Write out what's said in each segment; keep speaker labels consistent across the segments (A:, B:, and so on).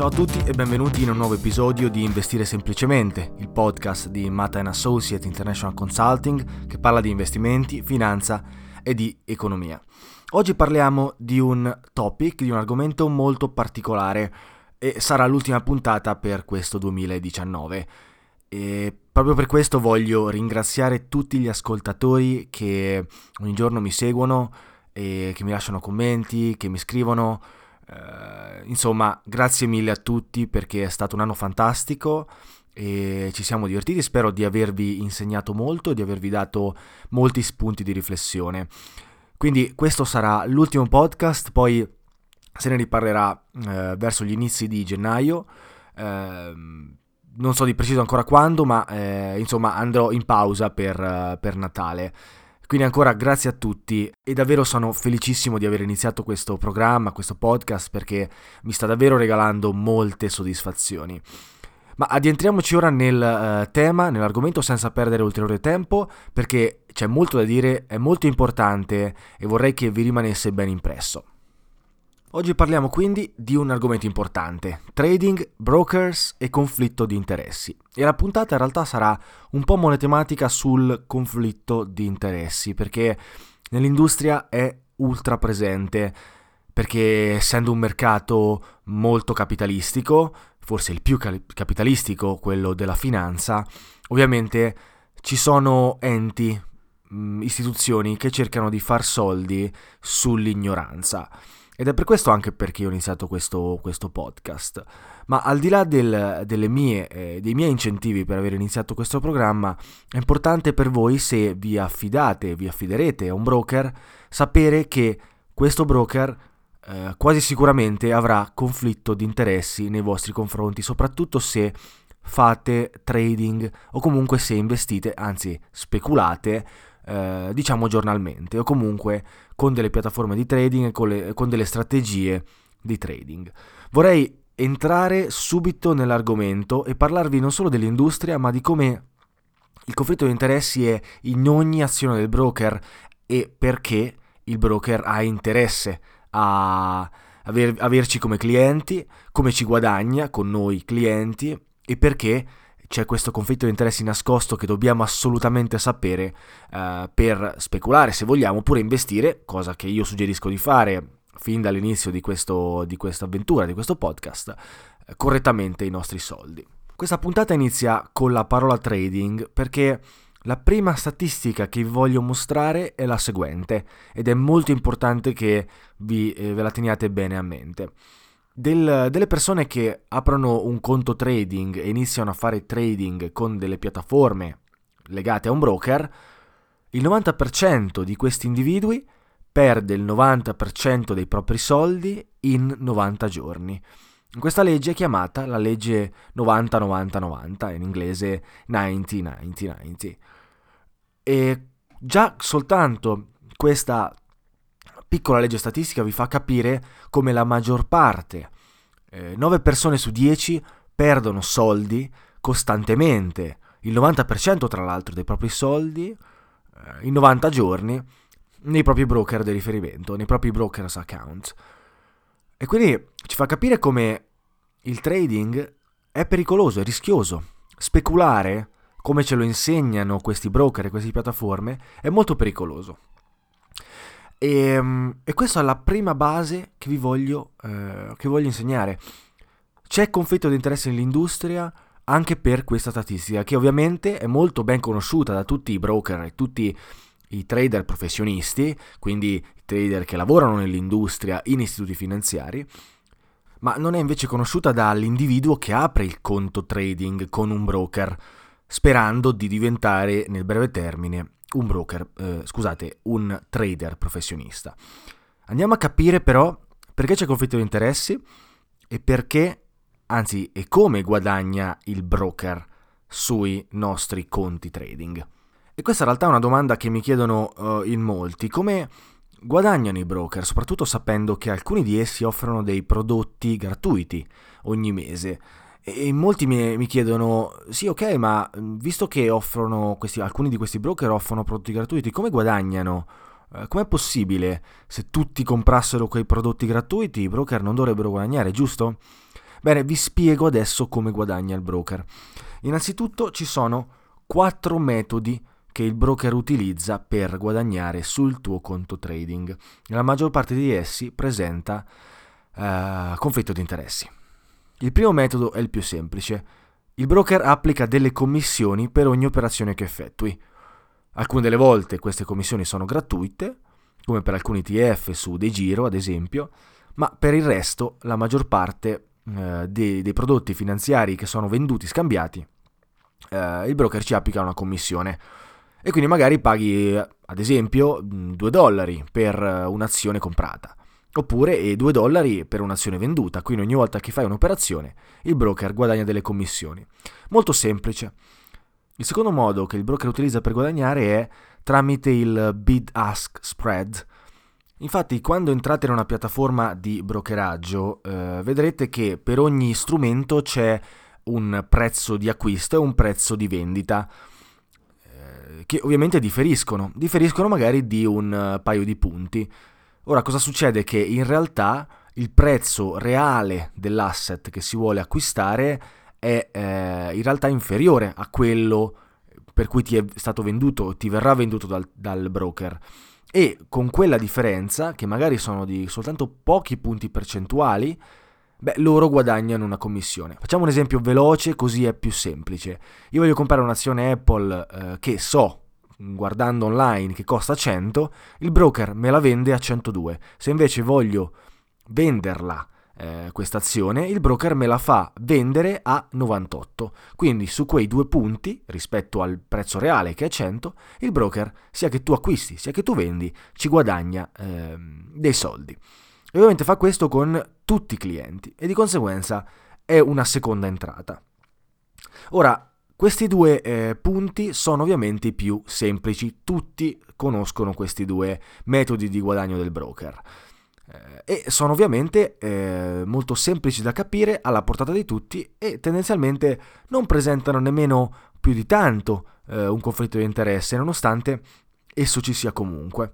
A: Ciao a tutti e benvenuti in un nuovo episodio di Investire Semplicemente, il podcast di Mata Associate International Consulting che parla di investimenti, finanza e di economia. Oggi parliamo di un topic, di un argomento molto particolare e sarà l'ultima puntata per questo 2019. E proprio per questo voglio ringraziare tutti gli ascoltatori che ogni giorno mi seguono che mi lasciano commenti, che mi scrivono Uh, insomma, grazie mille a tutti perché è stato un anno fantastico e ci siamo divertiti. Spero di avervi insegnato molto, di avervi dato molti spunti di riflessione. Quindi questo sarà l'ultimo podcast, poi se ne riparlerà uh, verso gli inizi di gennaio. Uh, non so di preciso ancora quando, ma eh, insomma andrò in pausa per, per Natale. Quindi ancora grazie a tutti e davvero sono felicissimo di aver iniziato questo programma, questo podcast perché mi sta davvero regalando molte soddisfazioni. Ma addentriamoci ora nel uh, tema, nell'argomento senza perdere ulteriore tempo perché c'è molto da dire, è molto importante e vorrei che vi rimanesse ben impresso. Oggi parliamo quindi di un argomento importante, trading, brokers e conflitto di interessi. E la puntata in realtà sarà un po' monotematica sul conflitto di interessi, perché nell'industria è ultra presente, perché essendo un mercato molto capitalistico, forse il più capitalistico, quello della finanza, ovviamente ci sono enti, istituzioni che cercano di far soldi sull'ignoranza. Ed è per questo anche perché ho iniziato questo, questo podcast. Ma al di là del, mie, eh, dei miei incentivi per aver iniziato questo programma, è importante per voi se vi affidate, vi affiderete a un broker, sapere che questo broker eh, quasi sicuramente avrà conflitto di interessi nei vostri confronti, soprattutto se fate trading o comunque se investite, anzi speculate eh, diciamo giornalmente o comunque con delle piattaforme di trading e con, con delle strategie di trading. Vorrei entrare subito nell'argomento e parlarvi non solo dell'industria ma di come il conflitto di interessi è in ogni azione del broker e perché il broker ha interesse a aver, averci come clienti, come ci guadagna con noi clienti e perché c'è questo conflitto di interessi nascosto che dobbiamo assolutamente sapere eh, per speculare, se vogliamo, oppure investire, cosa che io suggerisco di fare fin dall'inizio di, questo, di questa avventura, di questo podcast, eh, correttamente i nostri soldi. Questa puntata inizia con la parola trading perché la prima statistica che vi voglio mostrare è la seguente ed è molto importante che vi, eh, ve la teniate bene a mente. Del, delle persone che aprono un conto trading e iniziano a fare trading con delle piattaforme legate a un broker, il 90% di questi individui perde il 90% dei propri soldi in 90 giorni. Questa legge è chiamata la legge 90-90-90, in inglese 90-90-90. E già soltanto questa piccola legge statistica vi fa capire come la maggior parte, eh, 9 persone su 10, perdono soldi costantemente, il 90% tra l'altro dei propri soldi eh, in 90 giorni nei propri broker di riferimento, nei propri brokers account. E quindi ci fa capire come il trading è pericoloso, è rischioso. Speculare, come ce lo insegnano questi broker e queste piattaforme, è molto pericoloso. E, ehm, e questa è la prima base che vi voglio, eh, che voglio insegnare. C'è conflitto di interesse nell'industria anche per questa statistica, che ovviamente è molto ben conosciuta da tutti i broker e tutti i trader professionisti, quindi i trader che lavorano nell'industria in istituti finanziari, ma non è invece conosciuta dall'individuo che apre il conto trading con un broker, sperando di diventare nel breve termine un broker, eh, scusate, un trader professionista. Andiamo a capire però perché c'è conflitto di interessi e perché, anzi, e come guadagna il broker sui nostri conti trading. E questa in realtà è una domanda che mi chiedono uh, in molti. Come guadagnano i broker, soprattutto sapendo che alcuni di essi offrono dei prodotti gratuiti ogni mese? E molti mi, mi, chiedono, sì ok, ma visto che offrono questi, alcuni di questi broker offrono prodotti gratuiti, come guadagnano? Eh, com'è possibile? Se tutti comprassero quei prodotti gratuiti, i broker non dovrebbero guadagnare, giusto? Bene, vi spiego adesso come guadagna il broker. Innanzitutto ci sono quattro metodi che il broker utilizza per guadagnare sul tuo conto trading. La maggior parte di essi presenta uh, conflitto di interessi. Il primo metodo è il più semplice. Il broker applica delle commissioni per ogni operazione che effettui. Alcune delle volte queste commissioni sono gratuite, come per alcuni TF su De Giro ad esempio, ma per il resto la maggior parte eh, dei, dei, prodotti finanziari che sono venduti scambiati, eh, il broker ci applica una commissione e quindi magari paghi ad esempio 2 dollari per un'azione comprata oppure 2 dollari per un'azione venduta, quindi ogni volta che fai un'operazione il broker guadagna delle commissioni. Molto semplice. Il secondo modo che il broker utilizza per guadagnare è tramite il bid-ask spread. Infatti quando entrate in una piattaforma di brokeraggio eh, vedrete che per ogni strumento c'è un prezzo di acquisto e un prezzo di vendita che ovviamente differiscono, differiscono magari di un eh, paio di punti. Ora cosa succede? Che in realtà il prezzo reale dell'asset che si vuole acquistare è eh, in realtà inferiore a quello per cui ti è stato venduto, ti verrà venduto dal, dal broker. E con quella differenza, che magari sono di soltanto pochi punti percentuali, beh, loro guadagnano una commissione. Facciamo un esempio veloce, così è più semplice. Io voglio comprare un'azione Apple eh, che so, guardando online, che costa 100, il broker me la vende a 102. Se invece voglio venderla eh, questa azione, il broker me la fa vendere a 98. Quindi su quei due punti, rispetto al prezzo reale che è 100, il broker, sia che tu acquisti, sia che tu vendi, ci guadagna eh, dei soldi. E ovviamente fa questo con tutti i clienti e di conseguenza è una seconda entrata. Ora, questi due eh, punti sono ovviamente i più semplici, tutti conoscono questi due metodi di guadagno del broker eh, e sono ovviamente eh, molto semplici da capire, alla portata di tutti e tendenzialmente non presentano nemmeno più di tanto eh, un conflitto di interesse, nonostante esso ci sia comunque.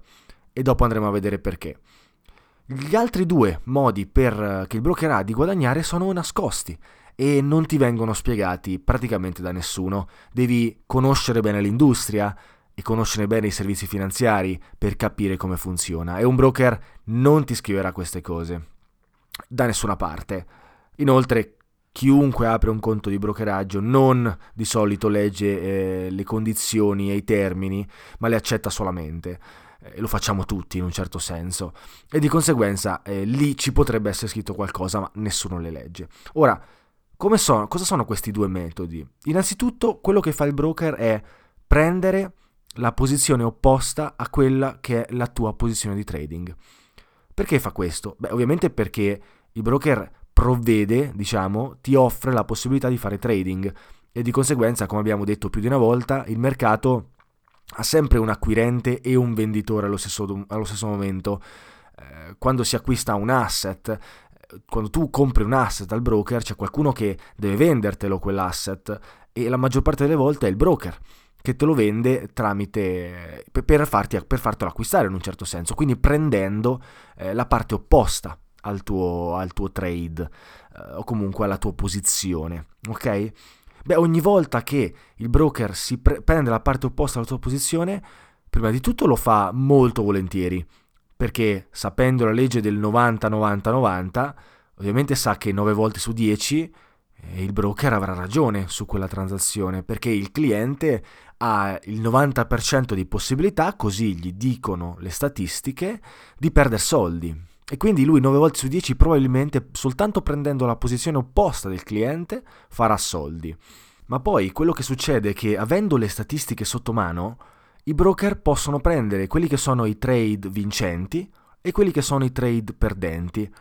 A: E dopo andremo a vedere perché. Gli altri due modi per, eh, che il broker ha di guadagnare sono nascosti e non ti vengono spiegati praticamente da nessuno. Devi conoscere bene l'industria e conoscere bene i servizi finanziari per capire come funziona e un broker non ti scriverà queste cose da nessuna parte. Inoltre chiunque apre un conto di brokeraggio non di solito legge eh, le condizioni e i termini, ma le accetta solamente. Eh, lo facciamo tutti in un certo senso, e di conseguenza eh, lì ci potrebbe essere scritto qualcosa, ma nessuno le legge. Ora, sono, cosa sono questi due metodi? Innanzitutto, quello che fa il broker è prendere la posizione opposta a quella che è la tua posizione di trading. Perché fa questo? Beh, ovviamente perché il broker provvede, diciamo, ti offre la possibilità di fare trading e di conseguenza, come abbiamo detto più di una volta, il mercato ha sempre un acquirente e un venditore allo stesso, allo stesso momento. Eh, quando si acquista un asset, eh, quando tu compri un asset al broker, c'è qualcuno che deve vendertelo quell'asset e la maggior parte delle volte è il broker che te lo vende tramite, per, farti, per fartelo acquistare in un certo senso, quindi prendendo eh, la parte opposta al tuo, al tuo trade eh, o comunque alla tua posizione, ok? Beh, ogni volta che il broker si pre- prende la parte opposta alla tua posizione, prima di tutto lo fa molto volentieri, perché sapendo la legge del 90-90-90, ovviamente sa che 9 volte su 10 eh, il broker avrà ragione su quella transazione, perché il cliente ha il 90% di possibilità, così gli dicono le statistiche, di perdere soldi. E quindi lui 9 volte su 10 probabilmente soltanto prendendo la posizione opposta del cliente farà soldi. Ma poi quello che succede è che avendo le statistiche sotto mano, i broker possono prendere quelli che sono i trade vincenti e quelli che sono i trade perdenti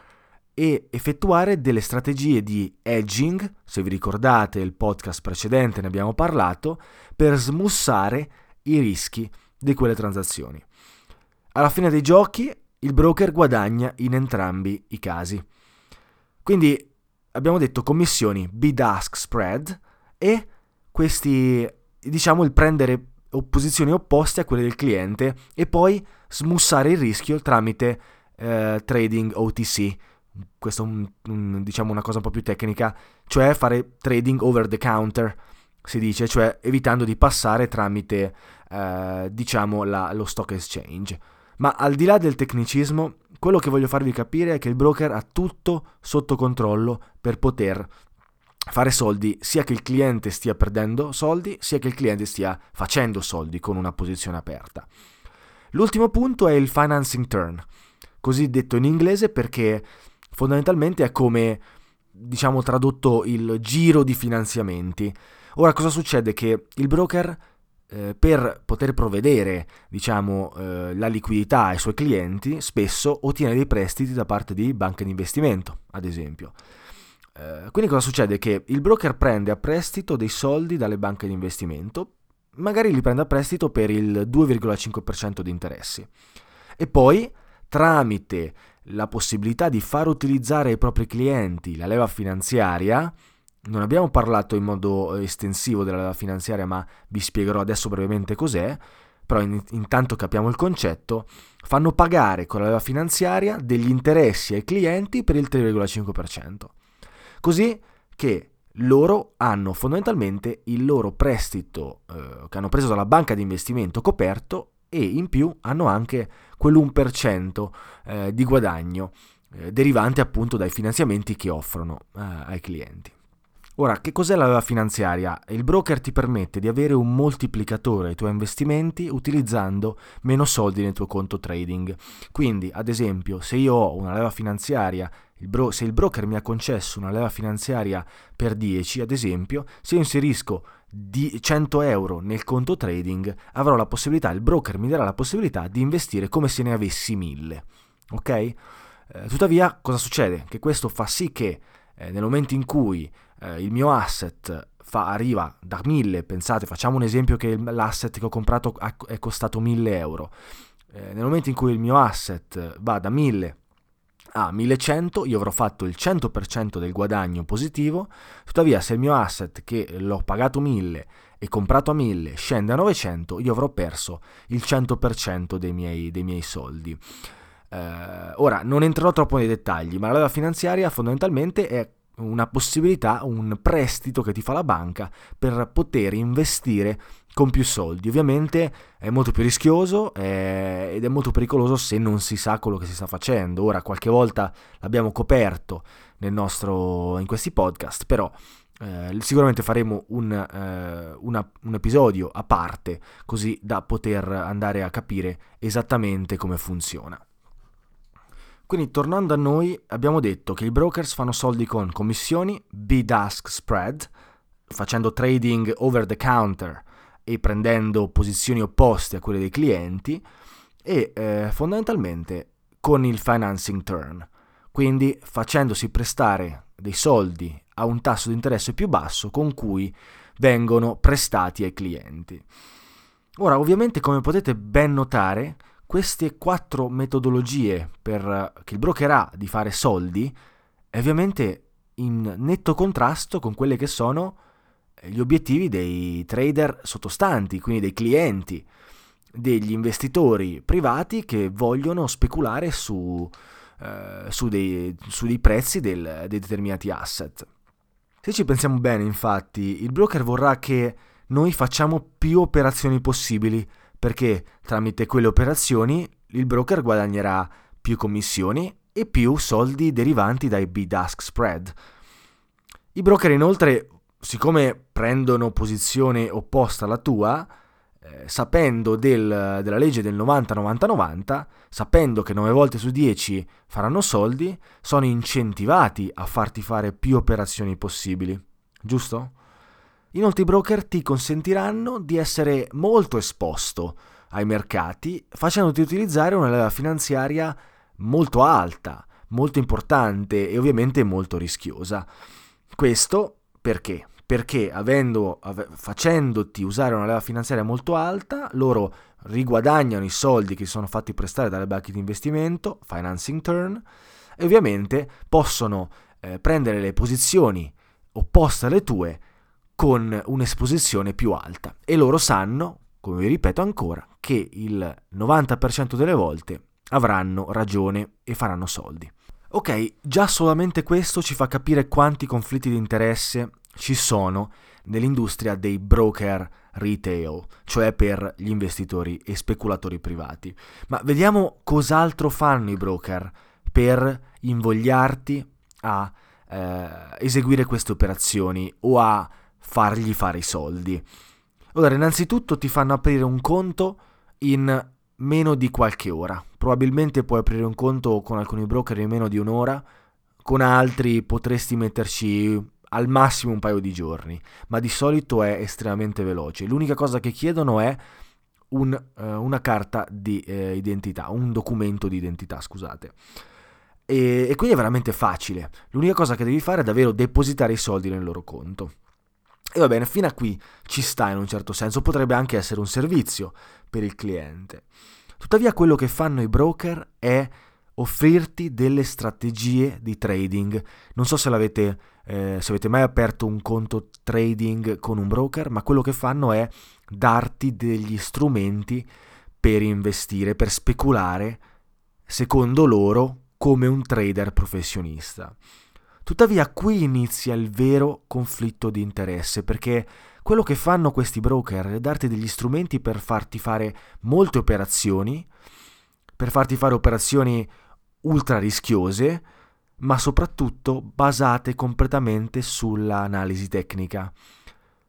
A: e effettuare delle strategie di hedging, se vi ricordate il podcast precedente ne abbiamo parlato, per smussare i rischi di quelle transazioni. Alla fine dei giochi il broker guadagna in entrambi i casi. Quindi abbiamo detto commissioni bid-ask spread e questi, diciamo, il prendere posizioni opposte a quelle del cliente e poi smussare il rischio tramite eh, trading OTC, questa è un, diciamo una cosa un po' più tecnica, cioè fare trading over the counter, si dice, cioè evitando di passare tramite, eh, diciamo, la, lo stock exchange. Ma al di là del tecnicismo, quello che voglio farvi capire è che il broker ha tutto sotto controllo per poter fare soldi sia che il cliente stia perdendo soldi, sia che il cliente stia facendo soldi con una posizione aperta. L'ultimo punto è il financing turn, così detto in inglese perché Fondamentalmente è come, diciamo, tradotto il giro di finanziamenti. Ora cosa succede? Che il broker eh, per poter provvedere diciamo, eh, la liquidità ai suoi clienti spesso ottiene dei prestiti da parte di banche di investimento, ad esempio. Eh, quindi cosa succede? Che il broker prende a prestito dei soldi dalle banche di investimento, magari li prende a prestito per il 2,5% di interessi e poi tramite la possibilità di far utilizzare ai propri clienti la leva finanziaria, non abbiamo parlato in modo estensivo della leva finanziaria, ma vi spiegherò adesso brevemente cos'è, però in, intanto capiamo il concetto, fanno pagare con la leva finanziaria degli interessi ai clienti per il 3,5%. Così che loro hanno fondamentalmente il loro prestito eh, che hanno preso dalla banca di investimento coperto e in più hanno anche quell'1% eh, di guadagno eh, derivante appunto dai finanziamenti che offrono eh, ai clienti. Ora, che cos'è la leva finanziaria? Il broker ti permette di avere un moltiplicatore ai tuoi investimenti utilizzando meno soldi nel tuo conto trading. Quindi, ad esempio, se io ho una leva finanziaria, il bro- se il broker mi ha concesso una leva finanziaria per 10, ad esempio, se io inserisco di 100 euro nel conto trading, avrò la possibilità, il broker mi darà la possibilità di investire come se ne avessi 1000. Ok? Eh, tuttavia, cosa succede? Che questo fa sì che eh, nel momento in cui eh, il mio asset fa, arriva da 1000, pensate, facciamo un esempio che l'asset che ho comprato è costato 1000 euro. Eh, nel momento in cui il mio asset va da 1000 a 1100 io avrò fatto il 100% del guadagno positivo, tuttavia se il mio asset che l'ho pagato 1000 e comprato a 1000 scende a 900 io avrò perso il 100% dei miei, dei miei soldi. Eh, ora non entrerò troppo nei dettagli, ma la leva finanziaria fondamentalmente è una possibilità, un prestito che ti fa la banca per poter investire con più soldi. Ovviamente è molto più rischioso eh, ed è molto pericoloso se non si sa quello che si sta facendo. Ora, qualche volta l'abbiamo coperto nostro, in questi podcast, però eh, sicuramente faremo un, eh, una, un, episodio a parte così da poter andare a capire esattamente come funziona. Quindi tornando a noi abbiamo detto che i brokers fanno soldi con commissioni, bid-ask spread, facendo trading over the counter e prendendo posizioni opposte a quelle dei clienti e eh, fondamentalmente con il financing turn, quindi facendosi prestare dei soldi a un tasso di interesse più basso con cui vengono prestati ai clienti. Ora, ovviamente, come potete ben notare, queste quattro metodologie per, che il broker ha di fare soldi è ovviamente in netto contrasto con quelli che sono gli obiettivi dei trader sottostanti, quindi dei clienti, degli investitori privati che vogliono speculare su, eh, su, dei, su dei, prezzi del, dei determinati asset. Se ci pensiamo bene, infatti, il broker vorrà che noi facciamo più operazioni possibili, perché tramite quelle operazioni il broker guadagnerà più commissioni e più soldi derivanti dai bid-ask spread. I broker inoltre, siccome prendono posizione opposta alla tua, eh, sapendo del, della legge del 90-90-90, sapendo che 9 volte su 10 faranno soldi, sono incentivati a farti fare più operazioni possibili. Giusto? Inoltre i broker ti consentiranno di essere molto esposto ai mercati, facendoti utilizzare una leva finanziaria molto alta, molto importante e ovviamente molto rischiosa. Questo perché? perché avendo, ave, facendoti usare una leva finanziaria molto alta, loro riguadagnano i soldi che si sono fatti prestare dalle banche di investimento, financing turn, e ovviamente possono eh, prendere le posizioni opposte alle tue con un'esposizione più alta. E loro sanno, come vi ripeto ancora, che il 90% delle volte avranno ragione e faranno soldi. Ok, già solamente questo ci fa capire quanti conflitti di interesse ci sono nell'industria dei broker retail, cioè per gli investitori e speculatori privati. Ma vediamo cos'altro fanno i broker per invogliarti a eh, eseguire queste operazioni o a fargli fare i soldi. Allora, innanzitutto ti fanno aprire un conto in meno di qualche ora. Probabilmente puoi aprire un conto con alcuni broker in meno di un'ora, con altri potresti metterci al massimo un paio di giorni, ma di solito è estremamente veloce. L'unica cosa che chiedono è un, uh, una carta di eh, identità, un documento di identità, scusate. E, e quindi è veramente facile. L'unica cosa che devi fare è davvero depositare i soldi nel loro conto. E va bene, fino a qui ci sta in un certo senso, potrebbe anche essere un servizio per il cliente. Tuttavia quello che fanno i broker è offrirti delle strategie di trading. Non so se eh, se avete mai aperto un conto trading con un broker, ma quello che fanno è darti degli strumenti per investire, per speculare, secondo loro, come un trader professionista. Tuttavia qui inizia il vero conflitto di interesse, perché quello che fanno questi broker è darti degli strumenti per farti fare molte operazioni, per farti fare operazioni ultra rischiose, ma soprattutto basate completamente sull'analisi tecnica.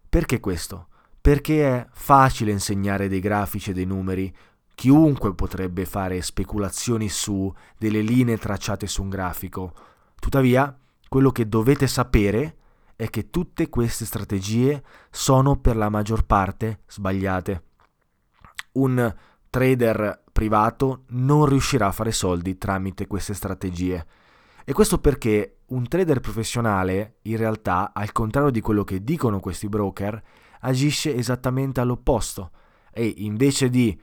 A: Perché questo? Perché è facile insegnare dei grafici e dei numeri, chiunque potrebbe fare speculazioni su delle linee tracciate su un grafico. Tuttavia, quello che dovete sapere è che tutte queste strategie sono per la maggior parte sbagliate. Un trader privato non riuscirà a fare soldi tramite queste strategie e questo perché un trader professionale, in realtà, al contrario di quello che dicono questi broker, agisce esattamente all'opposto e invece di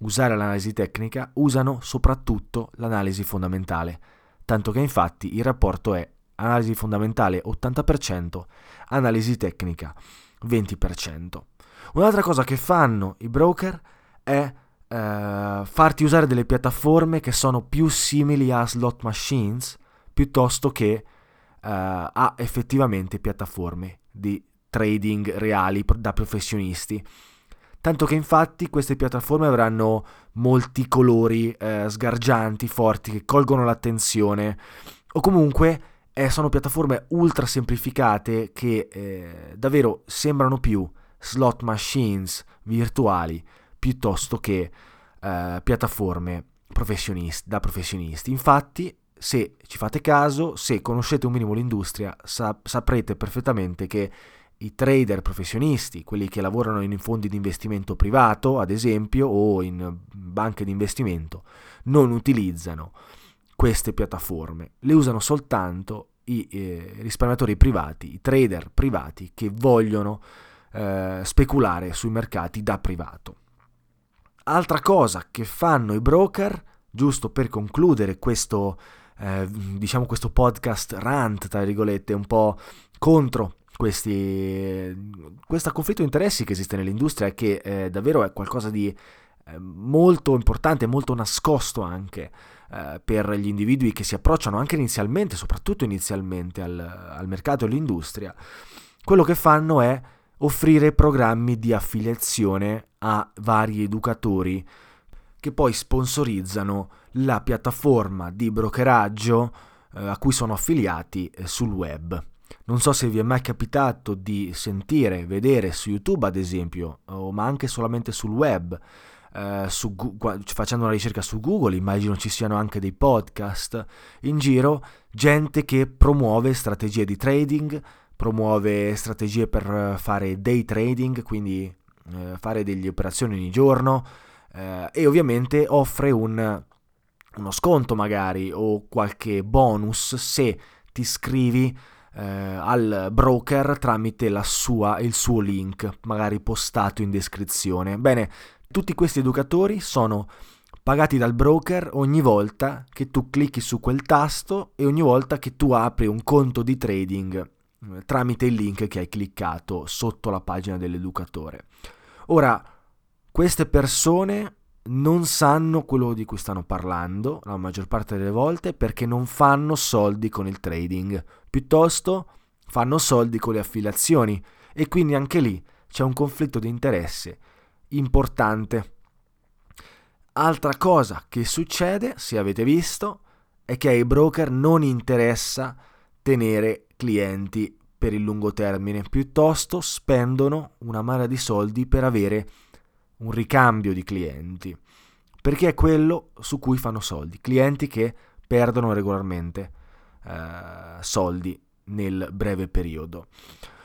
A: usare l'analisi tecnica, usano soprattutto l'analisi fondamentale. Tanto che infatti il rapporto è analisi fondamentale 80%, analisi tecnica 20%. Un'altra cosa che fanno i broker è eh, farti usare delle piattaforme che sono più simili a slot machines piuttosto che uh, a effettivamente piattaforme di trading reali da professionisti. Tanto che infatti queste piattaforme avranno molti colori eh, sgargianti, forti, che colgono l'attenzione, o comunque eh, sono piattaforme ultra semplificate che eh, davvero sembrano più slot machines virtuali piuttosto che eh, piattaforme professionisti, da professionisti. Infatti, se ci fate caso, se conoscete un minimo l'industria, sa- saprete perfettamente che i trader professionisti, quelli che lavorano in fondi di investimento privato, ad esempio, o in banche di investimento, non utilizzano queste piattaforme, le usano soltanto i eh, risparmiatori privati, i trader privati che vogliono eh, speculare sui mercati da privato. Altra cosa che fanno i broker, giusto per concludere questo, eh, diciamo questo podcast rant, tra virgolette, un po' contro questi, questo conflitto di interessi che esiste nell'industria e che eh, davvero è qualcosa di molto importante, molto nascosto anche eh, per gli individui che si approcciano anche inizialmente, soprattutto inizialmente al, al mercato e all'industria. Quello che fanno è offrire programmi di affiliazione a vari educatori che poi sponsorizzano la piattaforma di brokeraggio eh, a cui sono affiliati eh, sul web. Non so se vi è mai capitato di sentire, vedere su YouTube ad esempio, o, ma anche solamente sul web, eh, su, facendo una ricerca su Google, immagino ci siano anche dei podcast. In giro, gente che promuove strategie di trading, promuove strategie per fare day trading, quindi eh, fare delle operazioni ogni giorno eh, e ovviamente offre un, uno sconto magari o qualche bonus se ti iscrivi eh, al broker tramite sua, il suo link, magari postato in descrizione. Bene, tutti questi educatori sono pagati dal broker ogni volta che tu clicchi su quel tasto e ogni volta che tu apri un conto di trading eh, tramite il link che hai cliccato sotto la pagina dell'educatore. Ora, queste persone non sanno quello di cui stanno parlando la maggior parte delle volte perché non fanno soldi con il trading, piuttosto fanno soldi con le affiliazioni e quindi anche lì c'è un conflitto di interesse importante. Altra cosa che succede, se avete visto, è che ai broker non interessa tenere clienti per il lungo termine, piuttosto spendono una marea di soldi per avere un ricambio di clienti, perché è quello su cui fanno soldi, clienti che perdono regolarmente soldi nel breve periodo.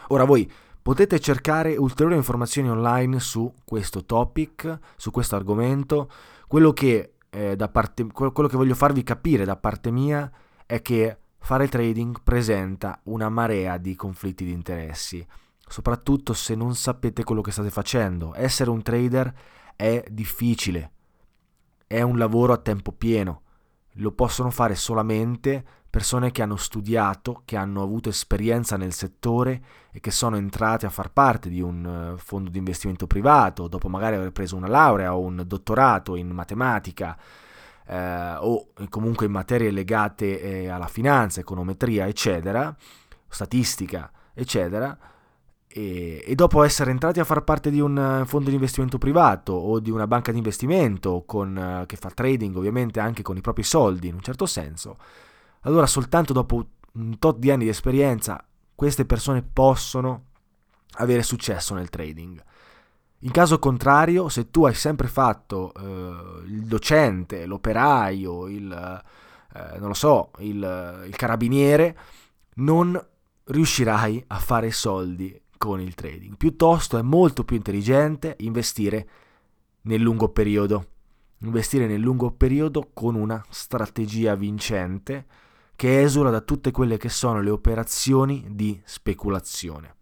A: Ora voi potete cercare ulteriori informazioni online su questo topic, su questo argomento, quello che, eh, parte, quello che voglio farvi capire da parte mia è che fare trading presenta una marea di conflitti di interessi soprattutto se non sapete quello che state facendo. Essere un trader è difficile, è un lavoro a tempo pieno, lo possono fare solamente persone che hanno studiato, che hanno avuto esperienza nel settore e che sono entrate a far parte di un eh, fondo di investimento privato, dopo magari aver preso una laurea o un dottorato in matematica eh, o comunque in materie legate eh, alla finanza, econometria, eccetera, statistica, eccetera e, dopo essere entrati a far parte di un eh, fondo di investimento privato o di una banca di investimento con, uh, che fa trading ovviamente anche con i propri soldi in un certo senso, allora soltanto dopo un tot di anni di esperienza queste persone possono avere successo nel trading. In caso contrario, se tu hai sempre fatto uh, il docente, l'operaio, il, uh, non lo so, il, il carabiniere, non riuscirai a fare soldi con il trading. Piuttosto è molto più intelligente investire nel lungo periodo. Investire nel lungo periodo con una strategia vincente che esula da tutte quelle che sono le operazioni di speculazione.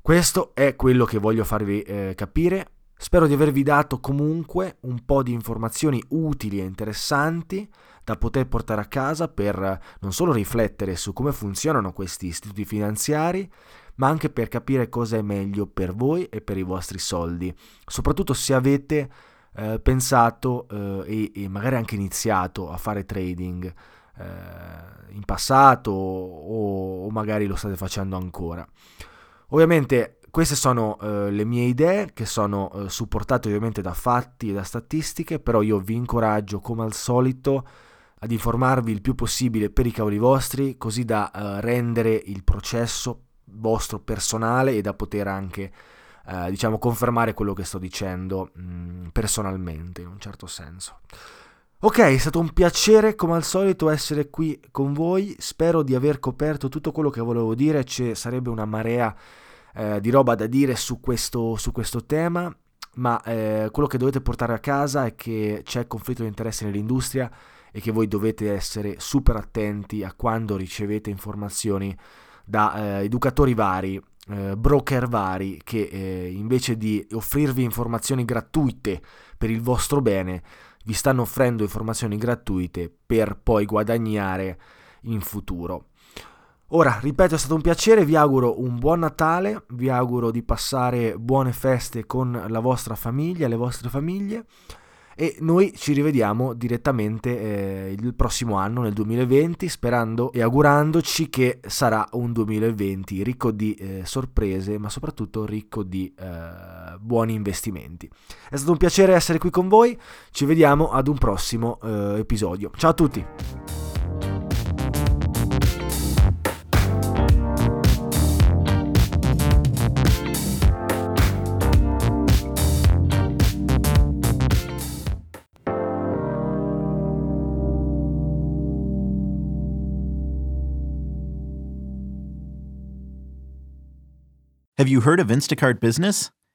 A: Questo è quello che voglio farvi eh, capire. Spero di avervi dato comunque un po' di informazioni utili e interessanti da poter portare a casa per non solo riflettere su come funzionano questi istituti finanziari, ma anche per capire cosa è meglio per voi e per i vostri soldi, soprattutto se avete eh, pensato eh, e, e, magari anche iniziato a fare trading eh, in passato o, o, magari lo state facendo ancora. Ovviamente queste sono eh, le mie idee che sono eh, supportate ovviamente da fatti e da statistiche, però io vi incoraggio come al solito ad informarvi il più possibile per i cavoli vostri, così da uh, rendere il processo vostro personale e da poter anche uh, diciamo confermare quello che sto dicendo mh, mm, personalmente in un certo senso. Ok, è stato un piacere come al solito essere qui con voi, spero di aver coperto tutto quello che volevo dire, ci sarebbe una marea eh, di roba da dire su questo, su questo tema, ma eh, quello che dovete portare a casa è che c'è conflitto di interesse nell'industria e che voi dovete essere super attenti a quando ricevete informazioni da eh, educatori vari, eh, broker vari, che eh, invece di offrirvi informazioni gratuite per il vostro bene, vi stanno offrendo informazioni gratuite per poi guadagnare in futuro. Ora, ripeto, è stato un piacere, vi auguro un buon Natale, vi auguro di passare buone feste con la vostra famiglia, le vostre famiglie e noi ci rivediamo direttamente eh, il prossimo anno, nel 2020, sperando e augurandoci che sarà un 2020 ricco di eh, sorprese, ma soprattutto ricco di eh, buoni investimenti. È stato un piacere essere qui con voi, ci vediamo ad un prossimo eh, episodio. Ciao a tutti!
B: Have you heard of Instacart Business?